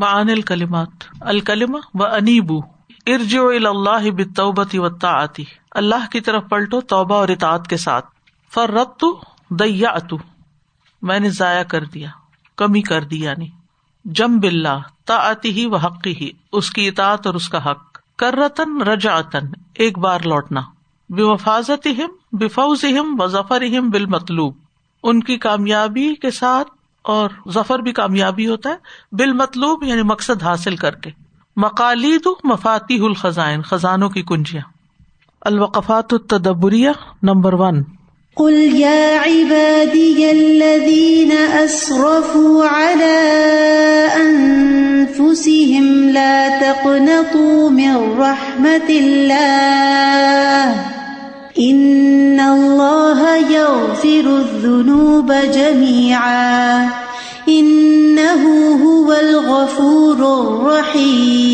معان الکلمات الکلم و انیبو ارج اللہ بتوبت و آتی اللہ کی طرف پلٹو توبہ اور اطاعت کے ساتھ. فر رت دیا اتو میں نے ضائع کر دیا. کمی کر دی یعنی. جم بلّہ تا آتی ہی و حقی ہی اس کی اطاعت اور اس کا حق. کر رتن رجا ایک بار لوٹنا. بے وفاظت ہم بفوز ہم و ظفر ہم بال مطلوب ان کی کامیابی کے ساتھ اور ظفر بھی کامیابی ہوتا ہے بال مطلوب یعنی مقصد حاصل کر کے۔ مقالید مفاتی الخزائن، خزانوں کی کنجیاں۔ الوقفات التدبریہ، نمبر ون۔ قل يا عبادي الذين أسرفوا على أنفسهم لا تقنطوا من رحمة الله إن الله يغفر الذنوب جميعا إنه هو الغفور الرحيم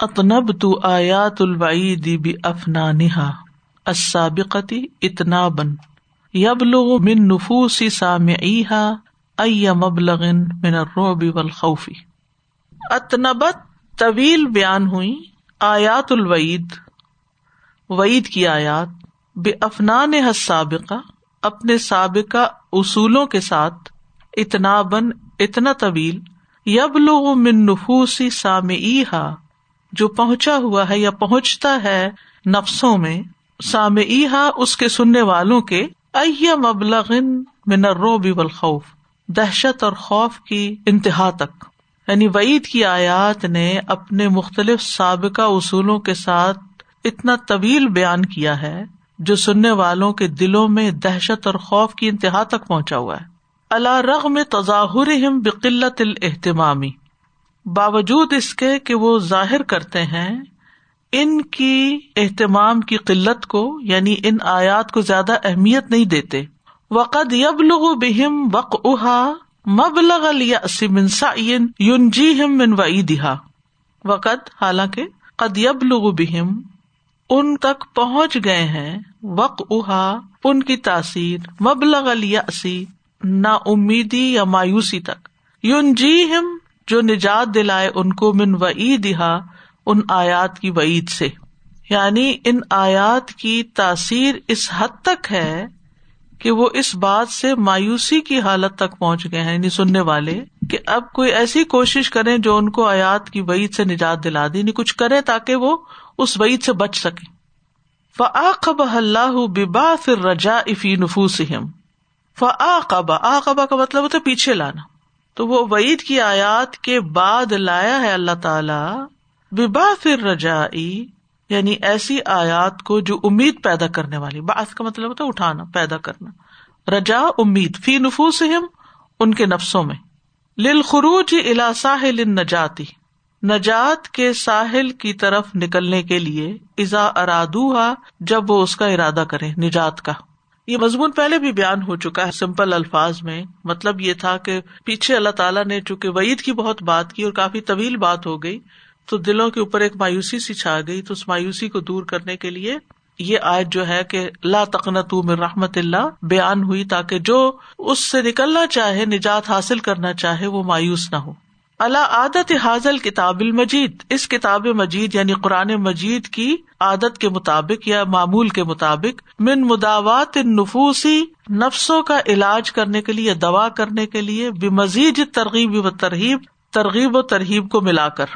اطنبت آیات الوعید بأفنانها السابقتی اتنا بن یبلغ من نفوسی سامعیہا ای مبلغ من الرعب والخوف. اتنبت طویل بیان ہوئی آیات الوعید وعید کی آیات، بے افنان سابقہ اپنے سابقہ اصولوں کے ساتھ، اتنا بن، اتنا طویل یب لوگ من نفوسی سامعیہا، جو پہنچا ہوا ہے یا پہنچتا ہے نفسوں میں سامعیحا اس کے سننے والوں کے مبلغ من الرعب والخوف، دہشت اور خوف کی انتہا تک۔ یعنی وعید کی آیات نے اپنے مختلف سابقہ اصولوں کے ساتھ اتنا طویل بیان کیا ہے جو سننے والوں کے دلوں میں دہشت اور خوف کی انتہا تک پہنچا ہوا ہے۔ اللہ رغ میں تظاہر بقلت الحتمامی باوجود اس کے کہ وہ ظاہر کرتے ہیں، ان کی اہتمام کی قلت کو یعنی ان آیات کو زیادہ اہمیت نہیں دیتے۔ وقد یب لغ بہم وق اہا مب یون جی ہم من وعیدہ وقت حالانکہ، قد یب لغ بہم ان تک پہنچ گئے ہیں وق اہا ان کی تاثیر، مبلغ اسی نا امیدی یا مایوسی تک۔ یون جی ہم جو نجات دلائے ان کو من وعیدہ ان آیات کی وعید سے۔ یعنی ان آیات کی تاثیر اس حد تک ہے کہ وہ اس بات سے مایوسی کی حالت تک پہنچ گئے ہیں۔ یعنی سننے والے کہ اب کوئی ایسی کوشش کرے جو ان کو آیات کی وعید سے نجات دلا دی یعنی کچھ کرے تاکہ وہ اس وعید سے بچ سکے فعقب اللہ ببا فر رجا افی نفوس فعقبا آقبا کا مطلب ہوتا ہے پیچھے لانا۔ تو وہ وعید کی آیات کے بعد لایا ہے اللہ تعالی۔ ببا فر رجائی یعنی ایسی آیات کو جو امید پیدا کرنے والی۔ بات کا مطلب ہوتا ہے اٹھانا، پیدا کرنا۔ رجا امید۔ فی نفوس ان کے نفسوں میں۔ لل خروج الا ساحل نجاتی نجات کے ساحل کی طرف نکلنے کے لیے ازا ارادو جب وہ اس کا ارادہ کرے، نجات کا۔ یہ مضمون پہلے بھی بیان ہو چکا ہے، سمپل الفاظ میں۔ مطلب یہ تھا کہ پیچھے اللہ تعالیٰ نے چونکہ وعید کی بہت بات کی اور کافی طویل بات ہو گئی، تو دلوں کے اوپر ایک مایوسی سی چھا گئی۔ تو اس مایوسی کو دور کرنے کے لیے یہ آج جو ہے کہ لا تقنت میں رحمت اللہ، بیان ہوئی تاکہ جو اس سے نکلنا چاہے، نجات حاصل کرنا چاہے، وہ مایوس نہ ہو۔ اللہ عادت حاضل کتاب المجید۔ اس کتاب مجید یعنی قرآن مجید کی عادت کے مطابق یا معمول کے مطابق من مداوات نفوسی نفسوں کا علاج کرنے کے لیے، دوا کرنے کے لیے بے مزید ترغیب و ترغیب ترغیب و ترغیب کو ملا کر۔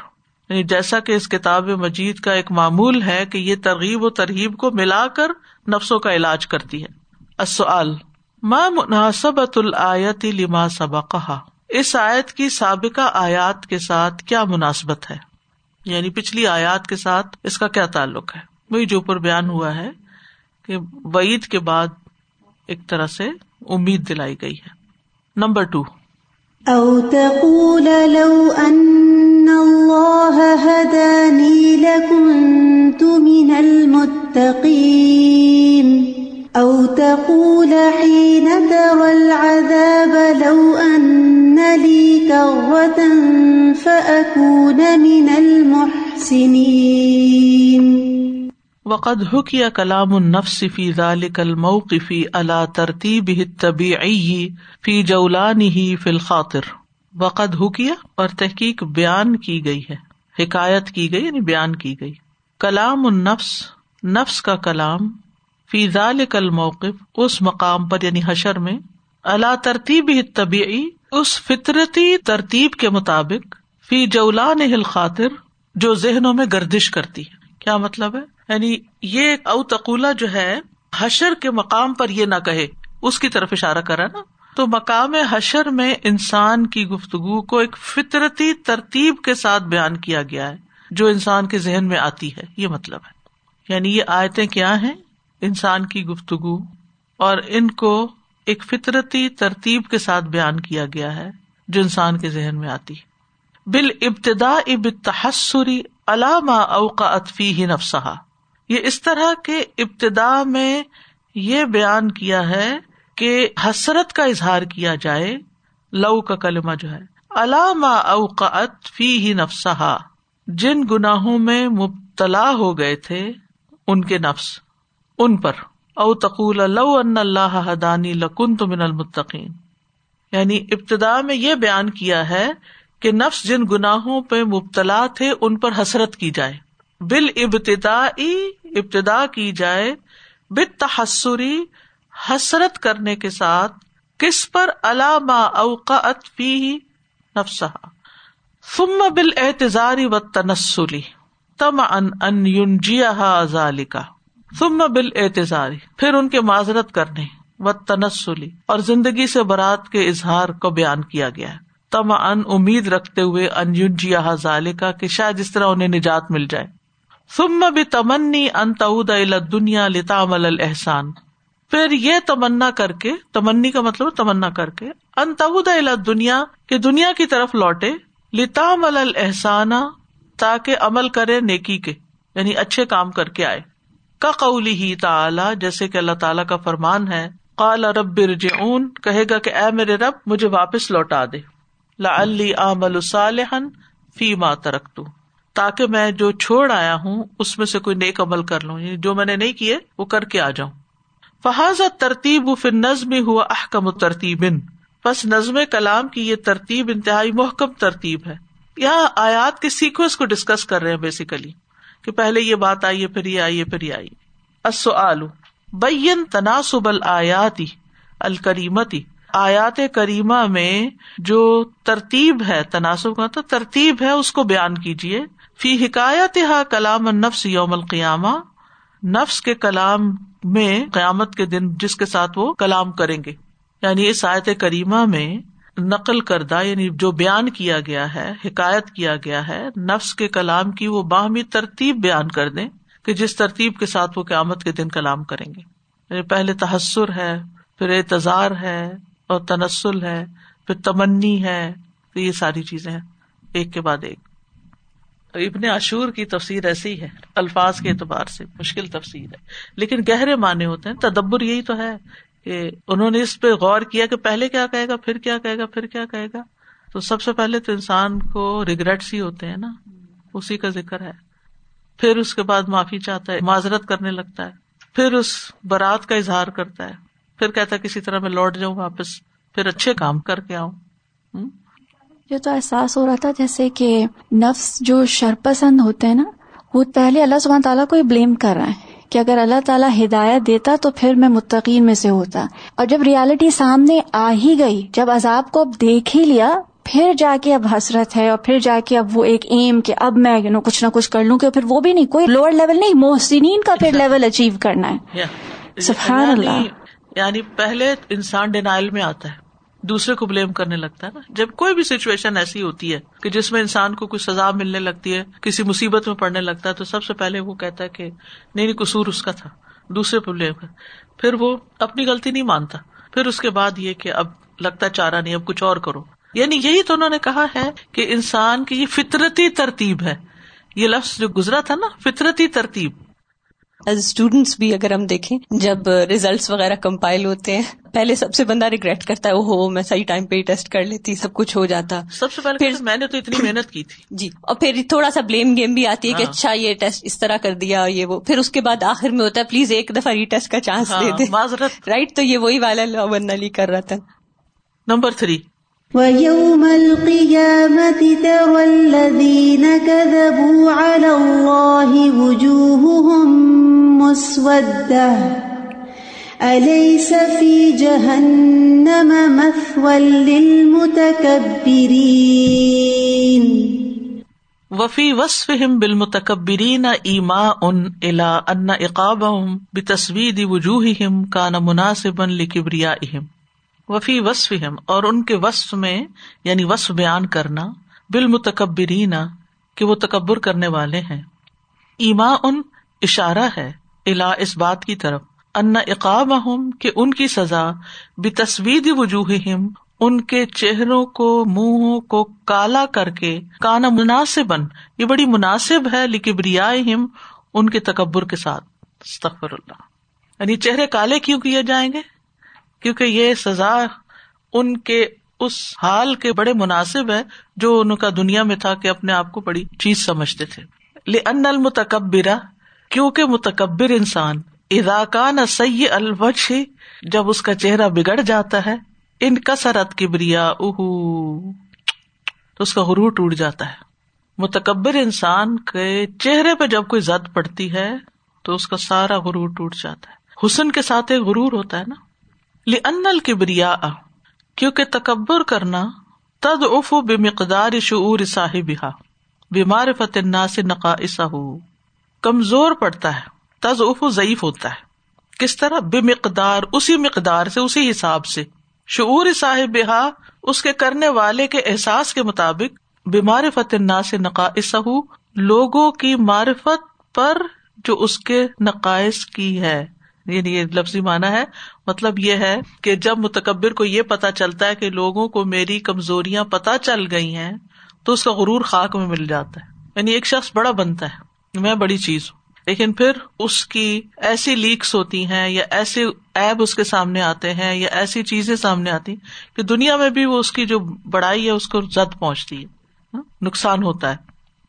یعنی جیسا کہ اس کتاب مجید کا ایک معمول ہے کہ یہ ترغیب و ترغیب کو ملا کر نفسوں کا علاج کرتی ہے۔ ماں مناسبت الآیت لما سبق اس آیت کی سابقہ آیات کے ساتھ کیا مناسبت ہے؟ یعنی پچھلی آیات کے ساتھ اس کا کیا تعلق ہے؟ وہی جو اوپر بیان ہوا ہے کہ وعید کے بعد ایک طرح سے امید دلائی گئی ہے۔ نمبر ٹو او تقول لو ان اللہ هدانی لکنت من المتقین۔ او تقول حين ترى العذاب فأكون من المحسنين وقد حکی کلام النفس فی ذلك الموقف على ترتیب الطبیعی فی جولانه فی الخاطر وقد ہو کیا اور تحقیق بیان کی گئی ہے، حکایت کی گئی یعنی بیان کی گئی۔ کلام النفس، نفس کا کلام، فی کل موقف اس مقام پر یعنی حشر میں اللہ ترتیب طبی اس فطرتی ترتیب کے مطابق فی جولان خاطر جو ذہنوں میں گردش کرتی ہے۔ کیا مطلب ہے؟ یعنی یہ اوتقولہ جو ہے، حشر کے مقام پر یہ نہ کہے۔ اس کی طرف اشارہ کرا نا۔ تو مقام حشر میں انسان کی گفتگو کو ایک فطرتی ترتیب کے ساتھ بیان کیا گیا ہے، جو انسان کے ذہن میں آتی ہے۔ یہ مطلب ہے۔ یعنی یہ آیتیں کیا ہیں؟ انسان کی گفتگو اور ان کو ایک فطرتی ترتیب کے ساتھ بیان کیا گیا ہے جو انسان کے ذہن میں آتی بال ابتدا اب تحسری علامہ اوقا اطفی ہی نفسا یہ اس طرح کے ابتدا میں یہ بیان کیا ہے کہ حسرت کا اظہار کیا جائے۔ لو کا کلمہ جو ہے۔ علامہ اوقات فی ہی نفسا جن گناہوں میں مبتلا ہو گئے تھے، ان کے نفس، ان پر۔ او تقول ان اللہ حدانی لکن تو من المتقین۔ یعنی ابتدا میں یہ بیان کیا ہے کہ نفس جن گناہوں پہ مبتلا تھے ان پر حسرت کی جائے۔ بال ابتدا ابتدا کی جائے بت تحسری حسرت کرنے کے ساتھ کس پر علامہ اوقات فی نفسا فم بل احتزاری و تنسلی تم ان ان ذالکا ثم بل احتزاری پھر ان کے معذرت کرنے و تنسلی اور زندگی سے برات کے اظہار کو بیان کیا گیا۔ ہے تم ان امید رکھتے ہوئے ان یونجیا ذالکا، کہ شاید اس طرح انہیں نجات مل جائے۔ ثم بھی تمنی ان تعود دنیا لتام الحسان پھر یہ تمنا کر کے، تمنی کا مطلب تمنا کر کے انتہد دنیا کے دنیا کی طرف لوٹے لتام الحسان تاکہ عمل کرے نیکی کے یعنی اچھے کام کر کے آئے۔ کا قولی ہی جیسے کہ اللہ تعالیٰ کا فرمان ہے کال رب رجعون کہے گا کہ اے میرے رب، مجھے واپس لوٹا دے۔ لی عمل صالحن فی ما تاکہ میں جو چھوڑ آیا ہوں، اس میں سے کوئی نیک عمل کر لوں یعنی جو میں نے نہیں کیے، وہ کر کے آ جاؤں۔ فحاظ ترتیب فن نظم ہوا احکم ترتیب بس نظم کلام کی یہ ترتیب انتہائی محکم ترتیب ہے۔ یہاں آیات کے سیکوینس کو ڈسکس کر رہے ہیں بیسیکلی کہ پہلے یہ بات آئیے پھر یہ آئیے پھر یہ آئیے آلو بین تناسب الآیاتی الکریمتی آیات کریمہ میں جو ترتیب ہے، تناسب کا تو ترتیب ہے، اس کو بیان کیجیے فی حکایت ہا کلام نفس یوم القیامہ۔ نفس کے کلام میں قیامت کے دن جس کے ساتھ وہ کلام کریں گے۔ یعنی اس آیت کریمہ میں نقل کردہ یعنی جو بیان کیا گیا ہے، حکایت کیا گیا ہے، نفس کے کلام کی وہ باہمی ترتیب بیان کر دیں کہ جس ترتیب کے ساتھ وہ قیامت کے دن کلام کریں گے۔ یعنی پہلے تحسر ہے، پھر اعتظار ہے اور تنسل ہے، پھر تمنی ہے تو یہ ساری چیزیں ہیں، ایک کے بعد ایک۔ ابن عشور کی تفسیر ایسی ہے، الفاظ کے اعتبار سے مشکل تفسیر ہے۔ لیکن گہرے معنی ہوتے ہیں، تدبر یہی تو ہے۔ کہ انہوں نے اس پہ غور کیا کہ پہلے کیا کہے گا، پھر کیا کہے گا، پھر کیا کہے گا۔ تو سب سے پہلے تو انسان کو ریگریٹس ہی ہوتے ہیں نا۔ اسی کا ذکر ہے۔ پھر اس کے بعد معافی چاہتا ہے، معذرت کرنے لگتا ہے۔ پھر اس برات کا اظہار کرتا ہے۔ پھر کہتا ہے کسی طرح میں لوٹ جاؤں واپس۔ پھر اچھے کام کر کے آؤں۔ جو تو احساس ہو رہا تھا جیسے کہ نفس جو شرپسند ہوتے ہیں نا، وہ پہلے اللہ سبحانہ تعالیٰ کو ہی بلیم کر رہا ہے کہ اگر اللہ تعالیٰ ہدایت دیتا تو پھر میں متقین میں سے ہوتا۔ اور جب ریالٹی سامنے آ ہی گئی جب عذاب کو اب دیکھ ہی لیا پھر جا کے اب حسرت ہے اور پھر جا کے اب وہ ایک ایم کہ اب میں یو نو کچھ نہ کچھ کر لوں کہ پھر وہ بھی نہیں کوئی لوور لیول نہیں محسنین کا پھر لیول اچیو کرنا ہے۔ سبحان یعنی- اللہ۔ یعنی پہلے انسان ڈینائل میں آتا ہے۔ دوسرے کو بلیم کرنے لگتا ہے نا۔ جب کوئی بھی سچویشن ایسی ہوتی ہے کہ جس میں انسان کو کوئی سزا ملنے لگتی ہے، کسی مصیبت میں پڑنے لگتا ہے، تو سب سے پہلے وہ کہتا ہے کہ نہیں قصور اس کا تھا، دوسرے پہ بلیم کر۔ پھر وہ اپنی غلطی نہیں مانتا۔ پھر اس کے بعد یہ کہ اب لگتا چارہ نہیں، اب کچھ اور کرو۔ یعنی یہی تو انہوں نے کہا ہے کہ انسان کی یہ فطرتی ترتیب ہے۔ یہ لفظ جو گزرا تھا نا، فطرتی ترتیب۔ ایز اسٹوڈینٹس بھی اگر ہم دیکھیں جب ریزلٹس وغیرہ کمپائل ہوتے ہیں پہلے سب سے بندہ ریگریٹ کرتا ہے ہو میں صحیح ٹائم پہ ٹیسٹ کر لیتی سب کچھ ہو جاتا۔ سب سے پہلے پھر میں نے تو اتنی محنت کی تھی۔ جی اور پھر تھوڑا سا بلیم گیم بھی آتی ہے کہ ہاں۔ اچھا یہ ٹیسٹ اس طرح کر دیا یہ وہ۔ پھر اس کے بعد آخر میں ہوتا ہے پلیز ایک دفعہ ری ٹیسٹ کا چانس دے ہاں، دے۔ رائٹ تو یہ وہی والا علی کر رہا تھا۔ نمبر تھری ويوم القيامة ترى الذين كذبوا على الله وجوههم مسودة. أليس في جهنم مثوى للمتكبرين؟ وفی وصفهم بالمتکبرین ایما ان الا ان اقابهم بتصوید وجوہهم کان مناسبا لکبریائهم وفی وصفهم اور ان کے وصف میں یعنی وصف بیان کرنا، بالمتکبرین، کہ وہ تکبر کرنے والے ہیں۔ ایما ان اشارہ ہے الا اس بات کی طرف۔ ان اقابهم کہ ان کی سزا بتصوید وجوہهم ان کے چہروں کو، منہوں کو کالا کر کے کانا مناسب یہ بڑی مناسب ہے لکبریا ان کے تکبر کے ساتھ۔ استغفر اللہ۔ یعنی چہرے کالے کیوں کیے جائیں گے؟ کیونکہ یہ سزا ان کے اس حال کے بڑے مناسب ہے جو ان کا دنیا میں تھا کہ اپنے آپ کو بڑی چیز سمجھتے تھے۔ ان المتکبرا کیونکہ متکبر انسان اداکان سی الوچ جب اس کا چہرہ بگڑ جاتا ہے، ان کسرت کبریا اہ تو اس کا غرور ٹوٹ جاتا ہے۔ متکبر انسان کے چہرے پہ جب کوئی زد پڑتی ہے، تو اس کا سارا غرور ٹوٹ جاتا ہے۔ حسن کے ساتھ ایک غرور ہوتا ہے نا۔ لن کبریا کیونکہ تکبر کرنا تد اف بے مقدار شعور صاحب بیمار فتح سے نقا ہو کمزور پڑتا ہے تز اف ضعیف ہوتا ہے۔ کس طرح؟ بے مقدار اسی مقدار سے، اسی حساب سے۔ شعور صاحب بحا اس کے کرنے والے کے احساس کے مطابق بیمار فتح سے نقائص لوگوں کی معرفت پر جو اس کے نقائص کی ہے۔ یعنی یہ لفظی مانا ہے مطلب یہ ہے کہ جب متکبر کو یہ پتا چلتا ہے کہ لوگوں کو میری کمزوریاں پتہ چل گئی ہیں، تو اس کا غرور خاک میں مل جاتا ہے۔ یعنی ایک شخص بڑا بنتا ہے، میں بڑی چیز ہوں۔ لیکن پھر اس کی ایسی لیکس ہوتی ہیں یا ایسے ایب اس کے سامنے آتے ہیں یا ایسی چیزیں سامنے آتی کہ دنیا میں بھی وہ اس کی جو بڑائی ہے، اس کو زد پہنچتی ہے ہاں، نقصان ہوتا ہے۔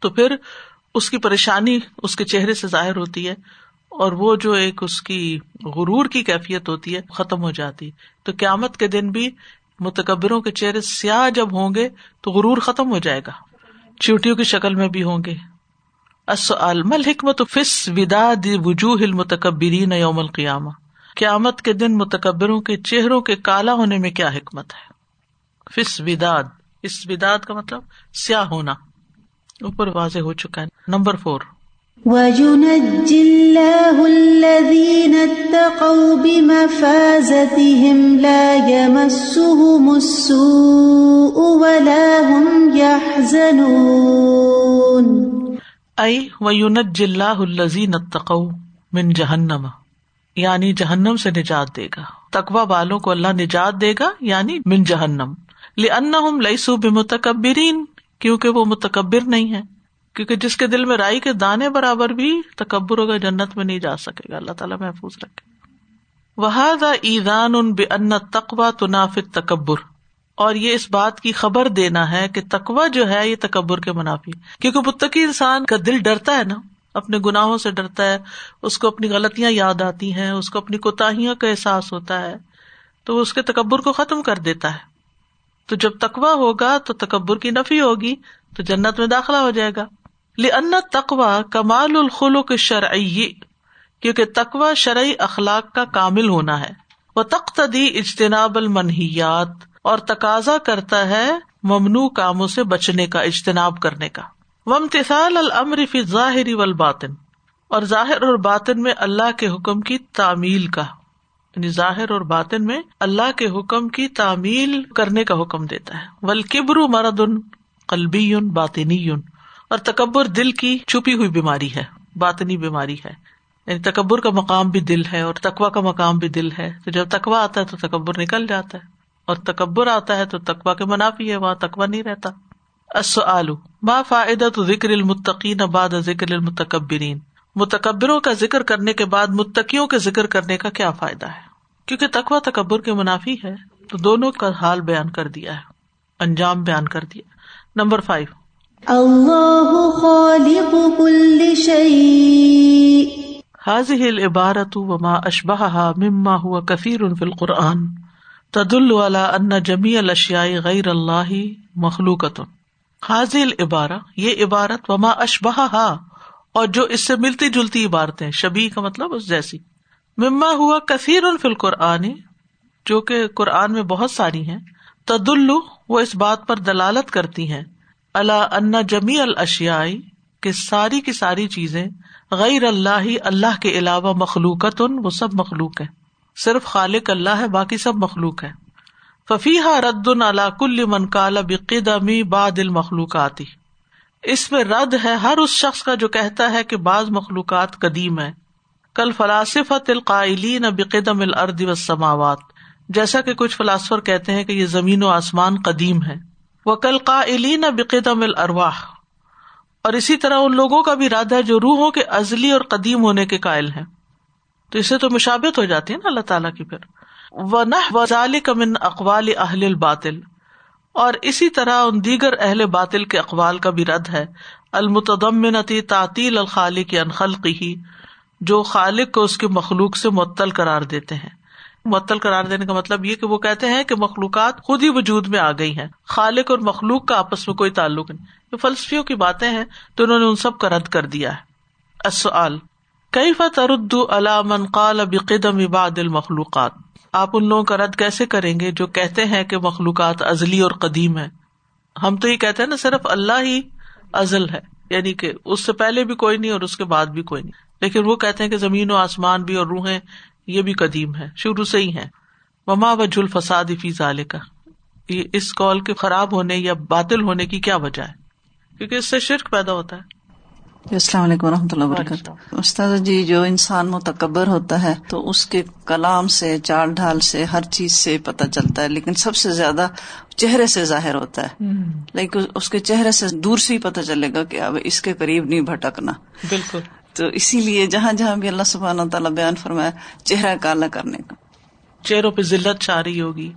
تو پھر اس کی پریشانی اس کے چہرے سے ظاہر ہوتی ہے۔ اور وہ جو ایک اس کی غرور کی کیفیت ہوتی ہے، ختم ہو جاتی۔ تو قیامت کے دن بھی متکبروں کے چہرے سیاہ جب ہوں گے تو غرور ختم ہو جائے گا۔ چوٹیوں کی شکل میں بھی ہوں گے۔ مل حکمت فس ودا وجوہ المتکبرین یوم القیامہ؟ قیامت کے دن متکبروں کے چہروں کے کالا ہونے میں کیا حکمت ہے؟ فس وداد اس وداد کا مطلب سیاہ ہونا۔ اوپر واضح ہو چکا ہے۔ Number four. ائی و یونت جلح الزی نتقو من جہنم یعنی جہنم سے نجات دے گا۔ تقوا والوں کو اللہ نجات دے گا یعنی من جہنم۔ لن لئیسو بمتکبرین کیونکہ وہ متکبر نہیں ہے کیونکہ جس کے دل میں رائی کے دانے برابر بھی تکبر ہوگا، جنت میں نہیں جا سکے گا۔ اللہ تعالیٰ محفوظ رکھے۔ وہ ایزان ان بے ان تقوا تناف تکبر اور یہ اس بات کی خبر دینا ہے کہ تقوا جو ہے، یہ تکبر کے منافی کیونکہ متقی انسان کا دل ڈرتا ہے نا، اپنے گناہوں سے ڈرتا ہے، اس کو اپنی غلطیاں یاد آتی ہیں، اس کو اپنی کوتاہیاں کا احساس ہوتا ہے، تو اس کے تکبر کو ختم کر دیتا ہے۔ تو جب تقوا ہوگا تو تکبر کی نفی ہوگی، تو جنت میں داخلہ ہو جائے گا۔ لن تقوا کمال الخلو کے شرعی کیونکہ تقوا شرعی اخلاق کا کامل ہونا ہے۔ وہ تختدی اجتناب المنحیات اور تقاضا کرتا ہے ممنوع کاموں سے بچنے کا، اجتناب کرنے کا۔ ومتال العمر فی ظاہری والباطن، اور ظاہر اور باطن میں اللہ کے حکم کی تعمیل کا۔ یعنی ظاہر اور باطن میں اللہ کے حکم کی تعمیل کرنے کا حکم دیتا ہے۔ ولکبر مرد ان قلبی باطنی اور تکبر دل کی چھپی ہوئی بیماری ہے، باطنی بیماری ہے۔ یعنی تکبر کا مقام بھی دل ہے اور تقوا کا مقام بھی دل ہے۔ تو جب تقوا آتا ہے تو تکبر نکل جاتا ہے۔ اور تکبر آتا ہے تو تقوا کے منافی ہے، وہاں تقوا نہیں رہتا۔ آلو با فائدہ تو ذکر المتقین بعد ذکر المتکبرین؟ متکبروں کا ذکر کرنے کے بعد متقیوں کے ذکر کرنے کا کیا فائدہ ہے؟ کیونکہ تقوا تکبر کے منافی ہے، تو دونوں کا حال بیان کر دیا ہے، انجام بیان کر دیا۔ نمبر فائیو اللہ خالق کل حاضل عبارت وما اشبہ مما ہوا کثیر فی القرآن تد اللہ ان جمی الشیائی غیر اللہ مخلوقت حاضل عبارہ یہ عبارت وما اشبہ ہا اور جو اس سے ملتی جلتی عبارتیں شبی کا مطلب اس جیسی۔ مما ہوا کثیر الفل قرآن جو کہ قرآن میں بہت ساری ہیں تد وہ اس بات پر دلالت کرتی ہیں۔ اللہ ان جمی الشیائی کہ ساری کی ساری چیزیں غیر اللہ اللہ کے علاوہ مخلوقت وہ سب مخلوق ہے صرف خالق اللہ ہے، باقی سب مخلوق ہے ففیح رد اللہ کل من کال بقدمی باد المخلوقاتی اس میں رد ہے ہر اس شخص کا جو کہتا ہے کہ بعض مخلوقات قدیم ہے کل فلاسفت القائلین بقدم الارض والسماوات۔ جیسا کہ کچھ فلاسفر کہتے ہیں کہ یہ زمین و آسمان قدیم ہے وہ کل قائلین بقدم الارواح۔ اور اسی طرح ان لوگوں کا بھی رد ہے جو روحوں کے ازلی اور قدیم ہونے کے قائل ہیں۔ تو اسے تو مشابت ہو جاتی ہے نا اللہ تعالیٰ کی پھر۔ و نہ وزال کمن اقوال اہل الباطل۔ اور اسی طرح ان دیگر اہل باطل کے اقوال کا بھی رد ہے۔ المتدمنتی تعطیل الخالق انخلقی جو خالق کو اس کے مخلوق سے معطل قرار دیتے ہیں۔ معطل قرار دینے کا مطلب یہ کہ وہ کہتے ہیں کہ مخلوقات خود ہی وجود میں آ گئی ہیں۔ خالق اور مخلوق کا آپس میں کوئی تعلق نہیں۔ یہ فلسفیوں کی باتیں ہیں تو انہوں نے ان سب کا رد کر دیا ہے۔ کئی فترد علامن قال بقدم عباد المخلوقات؟ آپ ان لوگوں کا رد کیسے کریں گے جو کہتے ہیں کہ مخلوقات ازلی اور قدیم ہے ہم تو یہ کہتے ہیں نا صرف اللہ ہی ازل ہے یعنی کہ اس سے پہلے بھی کوئی نہیں اور اس کے بعد بھی کوئی نہیں۔ لیکن وہ کہتے ہیں کہ زمین و آسمان بھی اور روحیں یہ بھی قدیم ہے شروع سے ہی ہے۔ مما وج الفساد فی ظال کا یہ اس کال کے خراب ہونے یا باطل ہونے کی کیا وجہ ہے؟ کیونکہ اس سے شرک پیدا ہوتا ہے۔ السلام علیکم و رحمۃ اللہ وبرکاتہ۔ استاد جی جو انسان متکبر ہوتا ہے تو اس کے کلام سے چال ڈھال سے ہر چیز سے پتہ چلتا ہے لیکن سب سے زیادہ چہرے سے ظاہر ہوتا ہے۔ لیکن اس کے چہرے سے دور سے ہی پتہ چلے گا کہ اب اس کے قریب نہیں بھٹکنا۔ بالکل۔ تو اسی لیے جہاں جہاں بھی اللہ سبحانہ تعالیٰ بیان فرمایا چہرہ کالا کرنے کا۔ چہروں پہ ذلت چھا رہی ہوگی۔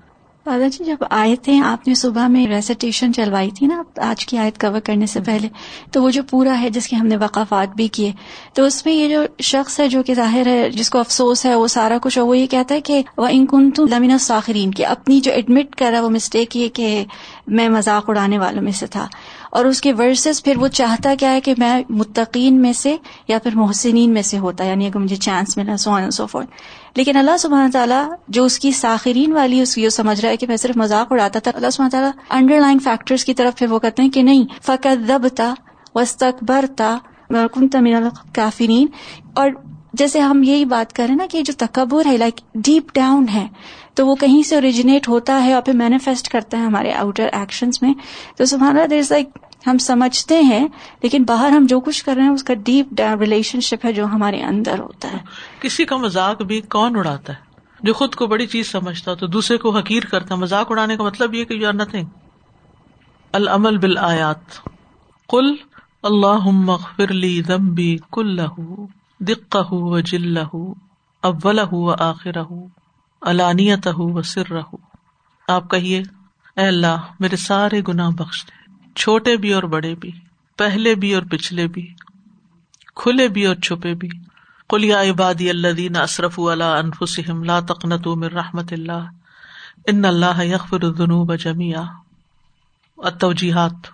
دادا جی جب آئے تھے آپ نے صبح میں ریسیٹیشن چلوائی تھی نا آج کی آیت کور کرنے سے پہلے تو وہ جو پورا ہے جس کے ہم نے وقافات بھی کیے تو اس میں یہ جو شخص ہے جو کہ ظاہر ہے جس کو افسوس ہے وہ سارا کچھ وہ یہ کہتا ہے کہ وہ ان کن تو لمین ساخرین کی اپنی جو ایڈمٹ کر رہا وہ مسٹیک یہ کہ میں مذاق اڑانے والوں میں سے تھا۔ اور اس کے ورسز پھر وہ چاہتا کیا ہے کہ میں متقین میں سے یا پھر محسنین میں سے ہوتا یعنی اگر مجھے چانس ملا سو سو فور لیکن اللہ سبحانہ تعالیٰ جو اس کی ساخرین والی، اس کی سمجھ رہا ہے کہ میں صرف مذاق اڑاتا تھا، اللہ سبحانہ تعالیٰ انڈر لائن فیکٹرس کی طرف پھر وہ کہتے ہیں کہ نہیں فقط دب تھا وسطبر تھا کافرین اور جیسے ہم یہی بات کریں نا کہ جو تکبر ہے لائک ڈیپ ڈاؤن ہے، تو وہ کہیں سے اوریجنیٹ ہوتا ہے اور پھر مینیفیسٹ کرتا ہے ہمارے آؤٹر ایکشنز میں۔ تو سبحانہ دیر از لائک ہم سمجھتے ہیں، لیکن باہر ہم جو کچھ کر رہے ہیں، اس کا ڈیپ ریلیشن شپ ہے جو ہمارے اندر ہوتا ہے۔ کسی کا مذاق بھی کون اڑاتا ہے؟ جو خود کو بڑی چیز سمجھتا تو دوسرے کو حقیر کرتا مذاق اڑانے کا مطلب یہ کہ یو آر نتھنگ العمل بال آیات کل اللہ فرلی دمبی کل دق و جل اول و آخر علانیت و سر رہ آپ کہیے، اے اللہ، میرے سارے گناہ بخش دے۔ چھوٹے بھی اور بڑے بھی، پہلے بھی اور پچھلے بھی، کھلے بھی اور چھپے بھی۔ کلیا عبادی اللہ دین اصرف اللہ انفسم لا تقنت من رحمت اللہ، ان اللہ یغفر الذنوب جميعا التوجیحات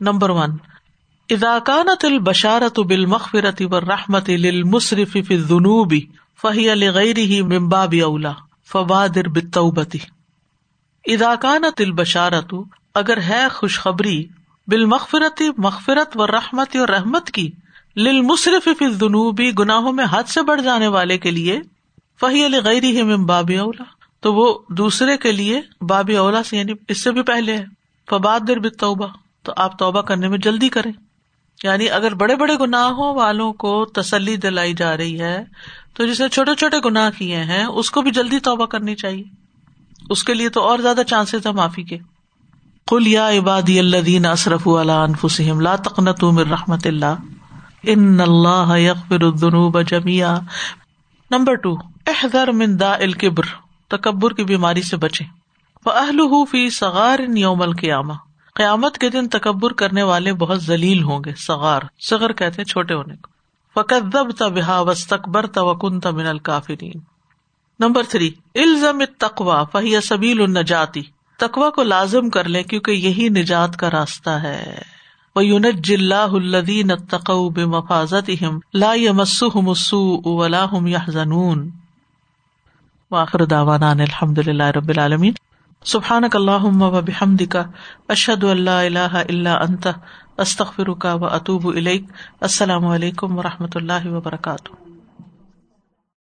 نمبر ون اذا كانت البشارة بالمغفرة والرحمة للمسرف في الذنوب، فهي لغيره من باب اولى فبادر بالتوبة. اذا كانت البشارة اگر ہے خوشخبری بالمغفرت، مغفرت و رحمت اور رحمت کی لل مصرف جنوبی گناہوں میں حد سے بڑھ جانے والے کے لیے فہی علی غیر ہی باب اولا تو وہ دوسرے کے لیے باب اولا سے یعنی اس سے بھی پہلے ہے فباد در توبہ تو آپ توبہ کرنے میں جلدی کریں۔ یعنی اگر بڑے بڑے گناہوں والوں کو تسلی دلائی جا رہی ہے، تو جس نے چھوٹے چھوٹے گناہ کیے ہیں، اس کو بھی جلدی توبہ کرنی چاہیے۔ اس کے لیے تو اور زیادہ چانسز ہے معافی کے۔ کل یا عبادی اللہ دین اصرف اللہ انفسم لا تقنت من رحمت اللہ۔ ان اللہ یغفر الذنوب جميعا نمبر ٹو احذر من داء الكبر تکبر کی بیماری سے بچے فاہلہ فی صغار یوم القیامہ۔ قیامت کے دن تکبر کرنے والے بہت ذلیل ہوں گے، صغار۔ صغر کہتے ہیں چھوٹے ہونے کو۔ فقدبت بها واستكبرت وكنت من الكافرین نمبر تھری الزم تقوا فہی سبیل النجاتی تقوا کو لازم کر لیں کیونکہ یہی نجات کا راستہ ہے۔ وہ یونت جلح الدین تقو بے مفاظت لا مسم ولا ہم یا زنون واخر داوانا الحمد للہ رب العالمین سبحان اللہ و بحمد کا اشد اللہ اللہ اللہ انت استخر کا و اطوب السلام علیکم و رحمۃ اللہ وبرکاتہ۔